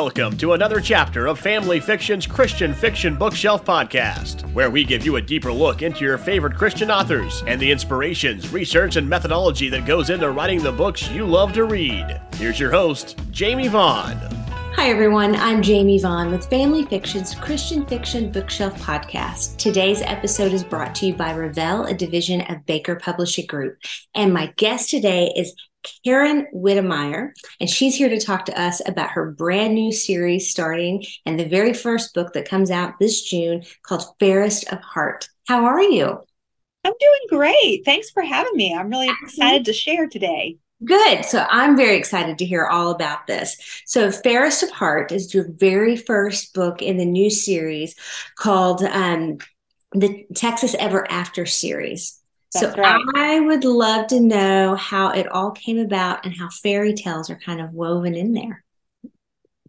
Welcome to another chapter of Family Fiction's Christian Fiction Bookshelf Podcast, where we give you a deeper look into your favorite Christian authors and the inspirations, research, and methodology that goes into writing the books you love to read. Here's your host, Jamie Vaughn. Hi, everyone. I'm Jamie Vaughn with Family Fiction's Christian Fiction Bookshelf Podcast. Today's episode is brought to you by Revell, a division of Baker Publishing Group. And my guest today is Karen Witemeyer, and she's here to talk to us about her brand new series starting and the very first book that comes out this June called Fairest of Heart. How are you? I'm doing great. Thanks for having me. I'm really excited to share today. Good. So I'm very excited to hear all about this. So, Fairest of Heart is your very first book in the new series called um, the Texas Ever After series. That's so right. I would love to know how it all came about and how fairy tales are kind of woven in there.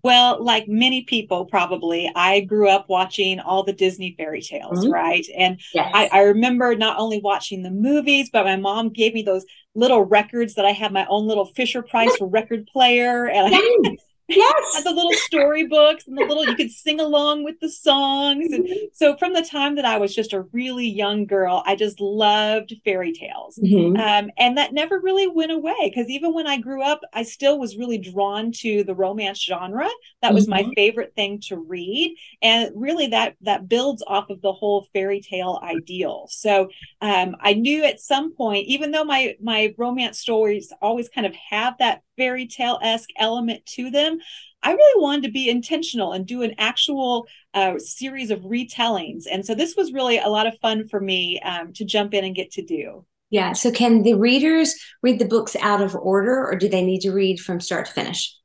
Well, like many people, probably, I grew up watching all the Disney fairy tales, Mhm. right? And Yes. I, I remember not only watching the movies, but my mom gave me those little records that I had my own little Fisher Price record player, and I yes. had the little storybooks and the little you could sing along with the songs. And so, from the time that I was just a really young girl, I just loved fairy tales. Mhm. Um, and that never really went away because even when I grew up, I still was really drawn to the romance genre. That was my Mhm. favorite thing to read, and really that that builds off of the whole fairy tale ideal. So um, I knew at some point, even though my my romance stories always kind of have that fairy tale esque element to them, I really wanted to be intentional and do an actual uh, series of retellings. And so this was really a lot of fun for me um, to jump in and get to do. Yeah. So, can the readers read the books out of order or do they need to read from start to finish?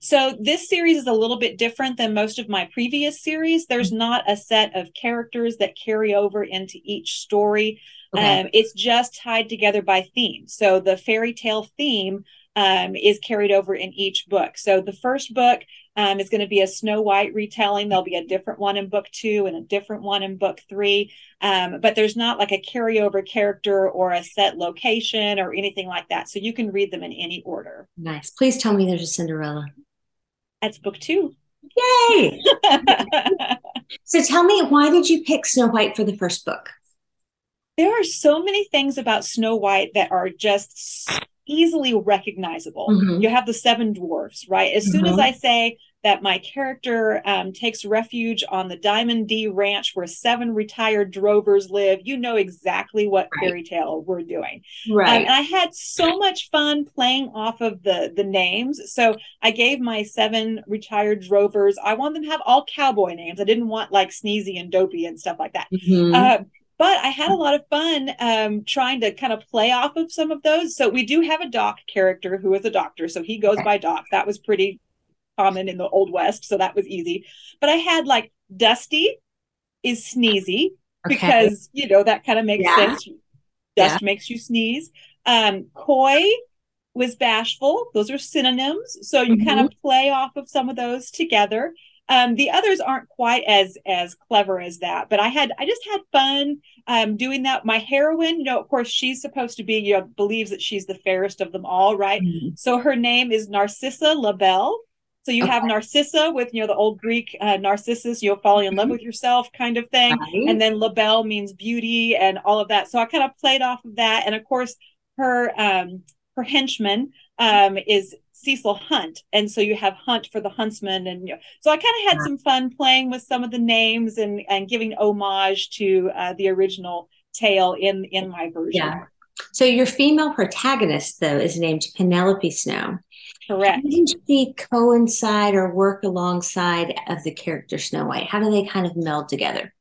So this series is a little bit different than most of my previous series. There's not a set of characters that carry over into each story. Okay. Um, it's just tied together by theme. So the fairy tale theme um, is carried over in each book. So the first book um, is going to be a Snow White retelling. There'll be a different one in book two and a different one in book three. Um, but there's not like a carryover character or a set location or anything like that. So you can read them in any order. nice. Please tell me there's a Cinderella. That's book two. Yay. So, tell me, why did you pick Snow White for the first book? There are so many things about Snow White that are just easily recognizable. Mhm. You have the seven dwarfs, right? As soon as Mhm. I say that my character um, takes refuge on the Diamond D Ranch where seven retired drovers live, you know exactly what Right. fairy tale we're doing. Um, Right. and I had so much fun playing off of the the names. So I gave my seven retired drovers. I wanted them to have all cowboy names. I didn't want like Sneezy and Dopey and stuff like that. Mhm. Uh, but I had a lot of fun um, trying to kind of play off of some of those. So we do have a Doc character who is a doctor, so he goes by Doc. That was pretty common in the Old West, so that was easy. But I had like Dusty is sneezy Okay. because you know that kind of makes Yeah. sense. Dust makes you sneeze. Um, coy was bashful. Those are synonyms, so you kind of play off of some of those together. Um, the others aren't quite as as clever as that, but I had I just had fun um, doing that. My heroine, you know, of course, she's supposed to be, you know, believes that she's the fairest of them all, right? Mhm. So her name is Narcissa Labelle. So you have Narcissa with, you know, the old Greek uh, Narcissus, you know, falling in love with yourself kind of thing. Right. And then Labelle means beauty and all of that. So I kind of played off of that. And of course, her um, her henchman um, is Cecil Hunt, and so you have Hunt for the huntsman, and you know, so I kind of had some fun playing with some of the names and and giving homage to uh, the original tale in in my version. Yeah. So, your female protagonist, though, is named Penelope Snow. Correct. How did she coincide or work alongside of the character Snow White? How do they kind of meld together?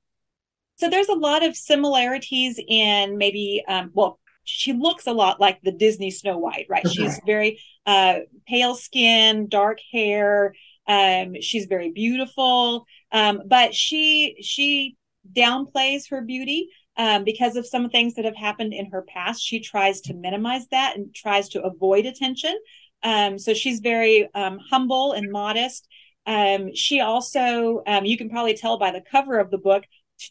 So there's a lot of similarities in maybe um, well she looks a lot like the Disney Snow White, right? Okay. She's very uh, pale skin, dark hair. Um, she's very beautiful, um, but she she downplays her beauty um, because of some things that have happened in her past. She tries to minimize that and tries to avoid attention. Um, so she's very um, humble and modest. Um, she also, you can probably tell by the cover of the book,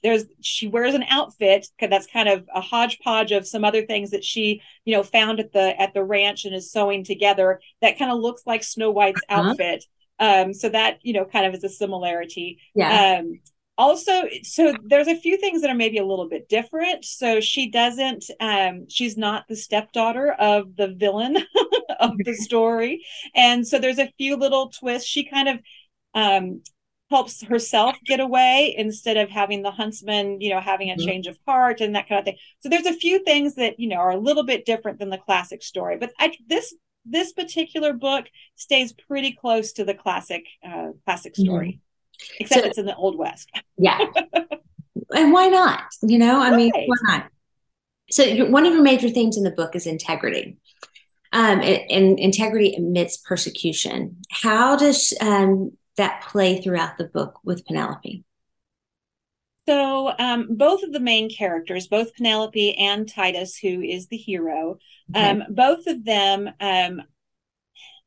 there's she wears an outfit that's kind of a hodgepodge of some other things that she you know found at the at the ranch and is sewing together that kind of looks like snow white's Uh-huh. outfit Um, so that you know kind of is a similarity. Yeah. Um, also so there's a few things that are maybe a little bit different so she doesn't um she's not the stepdaughter of the villain of the story and so there's a few little twists she kind of um helps herself get away instead of having the huntsman you know having a mm-hmm. change of heart and that kind of thing. So there's a few things that you know are a little bit different than the classic story but I, this this particular book stays pretty close to the classic uh classic mm-hmm. story mm-hmm except so, it's in the old west. Yeah. And why not? You know i right. mean why not? So one of your major themes in the book is integrity. Um, and, and, integrity amidst persecution. How does um, that play throughout the book with penelope so um, both of the main characters both penelope and titus who is the hero okay. Um, both of them um,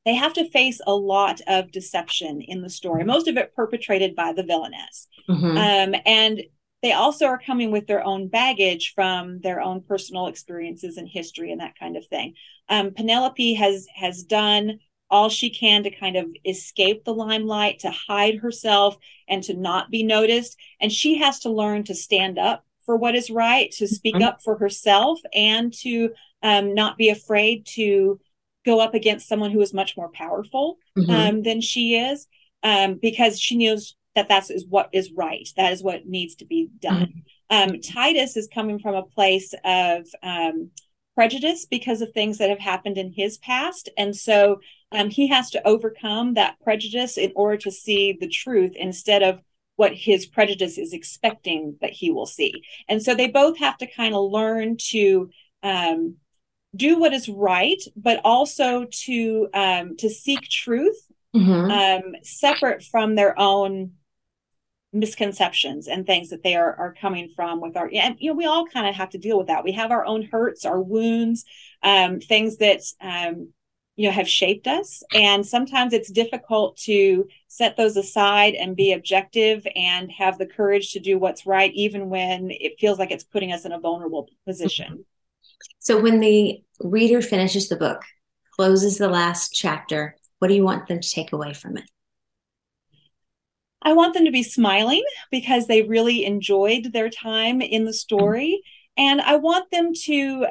they have to face a lot of deception in the story, most of it perpetrated by the villainess. Mm-hmm. Um, and they also are coming with their own baggage from their own personal experiences and history and that kind of thing. Um, Penelope has has done all she can to kind of escape the limelight, to hide herself, and to not be noticed. And she has to learn to stand up for what is right, to speak mm-hmm. up for herself, and to um, not be afraid to go up against someone who is much more powerful mm-hmm. um, than she is um, because she knows that that is what is right. That is what needs to be done. Mm-hmm. Um, Titus is coming from a place of um, prejudice because of things that have happened in his past. And so um, he has to overcome that prejudice in order to see the truth instead of what his prejudice is expecting that he will see. And so they both have to kind of learn to um, do what is right, but also to um, to seek truth mm-hmm. um, separate from their own misconceptions and things that they are are coming from with our and you know we all kind of have to deal with that. We have our own hurts, our wounds, um, things that um, you know have shaped us, and sometimes it's difficult to set those aside and be objective and have the courage to do what's right, even when it feels like it's putting us in a vulnerable position. So when the reader finishes the book, closes the last chapter, what do you want them to take away from it? I want them to be smiling because they really enjoyed their time in the story. And I want them to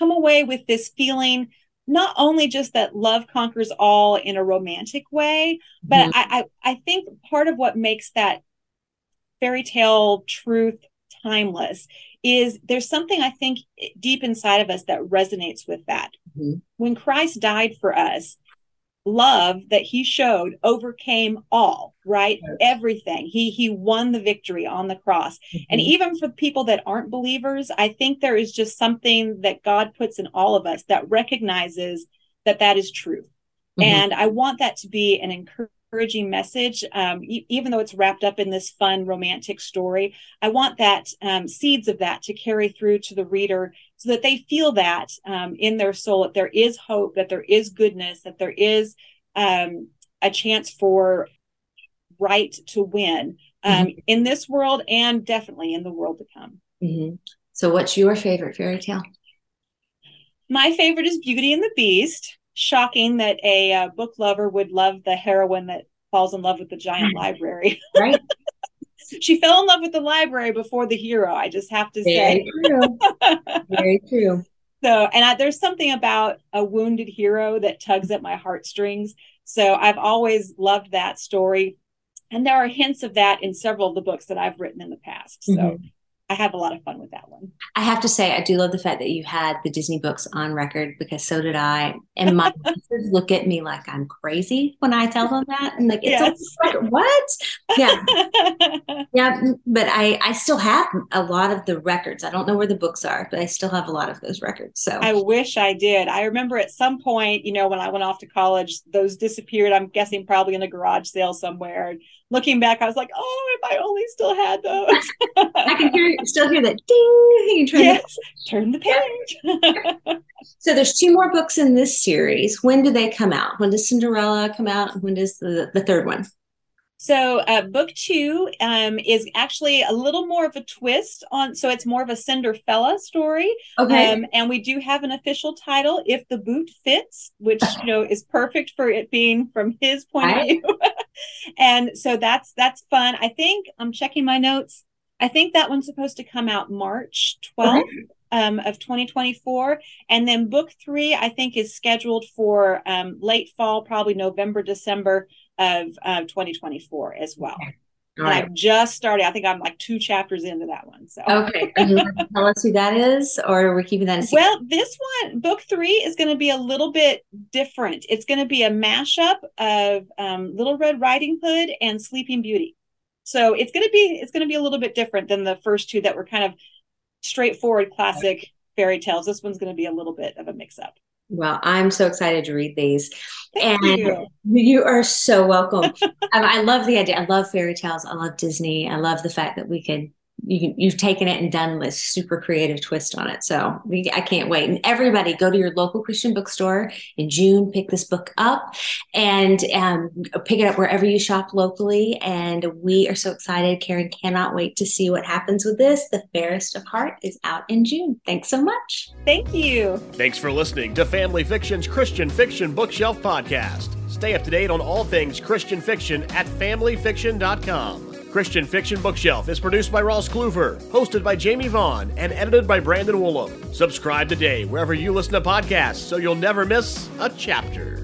come away with this feeling not only just that love conquers all in a romantic way, but mm-hmm. I, I, I think part of what makes that fairy tale truth timeless is there's something I think deep inside of us that resonates with that. Mm-hmm. When Christ died for us, love that he showed overcame all right yes. everything he he won the victory on the cross mm-hmm. and even for people that aren't believers i think there is just something that god puts in all of us that recognizes that that is true mm-hmm. and i want that to be an encouraging message, um, e- even though it's wrapped up in this fun romantic story. I want that um, seeds of that to carry through to the reader so that they feel that um, in their soul that there is hope, that there is goodness, that there is um, a chance for right to win um, mm-hmm. in this world and definitely in the world to come. Mm-hmm. So, what's your favorite fairy tale? My favorite is Beauty and the Beast shocking that a uh, book lover would love the heroine that falls in love with the giant library. Right. She fell in love with the library before the hero. I just have to say, Very. True. Very true. So, and I, there's something about a wounded hero that tugs at my heartstrings. So, I've always loved that story. And there are hints of that in several of the books that I've written in the past. So, mm-hmm. I have a lot of fun with that one. I have to say, I do love the fact that you had the Disney books on record because so did I. And my kids look at me like I'm crazy when I tell them that. And like, it's yes. like, what? Yeah. yeah. But I, I still have a lot of the records. I don't know where the books are, but I still have a lot of those records. So I wish I did. I remember at some point, you know, when I went off to college, those disappeared. I'm guessing probably in a garage sale somewhere looking back, I was like, oh, if I only still had those. I can hear still hear that ding. Turn yes, the, turn the page. so there's two more books in this series. When do they come out? When does Cinderella come out? When does the, the third one? So, uh, book two um, is actually a little more of a twist on. So, it's more of a Cinderella story. Okay. Um, and we do have an official title, "If the Boot Fits," which you know is perfect for it being from his point Right. of view. and so that's that's fun. I think I'm checking my notes. I think that one's supposed to come out March 12th um, of 2024. And then book three, I think, is scheduled for um, late fall, probably November, December of uh, 2024 as well. All And right. I've just started. I think I'm like two chapters into that one. So. Okay. Are you going to tell us who that is, or we're we keeping that secret? Well, this one, book three, is going to be a little bit different. It's going to be a mashup of um, Little Red Riding Hood and Sleeping Beauty. So it's going to be it's going to be a little bit different than the first two that were kind of straightforward classic fairy tales. This one's going to be a little bit of a mix up. Well, I'm so excited to read these. Thank and you. you are so welcome. I, I love the idea. I love fairy tales. I love Disney. I love the fact that we could you can, you've taken it and done this super creative twist on it. So we, I can't wait. And everybody, go to your local Christian bookstore in June. Pick this book up and um, pick it up wherever you shop locally. And we are so excited. Karen cannot wait to see what happens with this. The Fairest of Heart is out in June. Thanks so much. Thank you. Thanks for listening to Family Fiction's Christian Fiction Bookshelf Podcast. Stay up to date on all things Christian fiction at familyfiction.com. Christian Fiction Bookshelf is produced by Ross Kluver, hosted by Jamie Vaughn, and edited by Brandon Woolham. Subscribe today wherever you listen to podcasts so you'll never miss a chapter.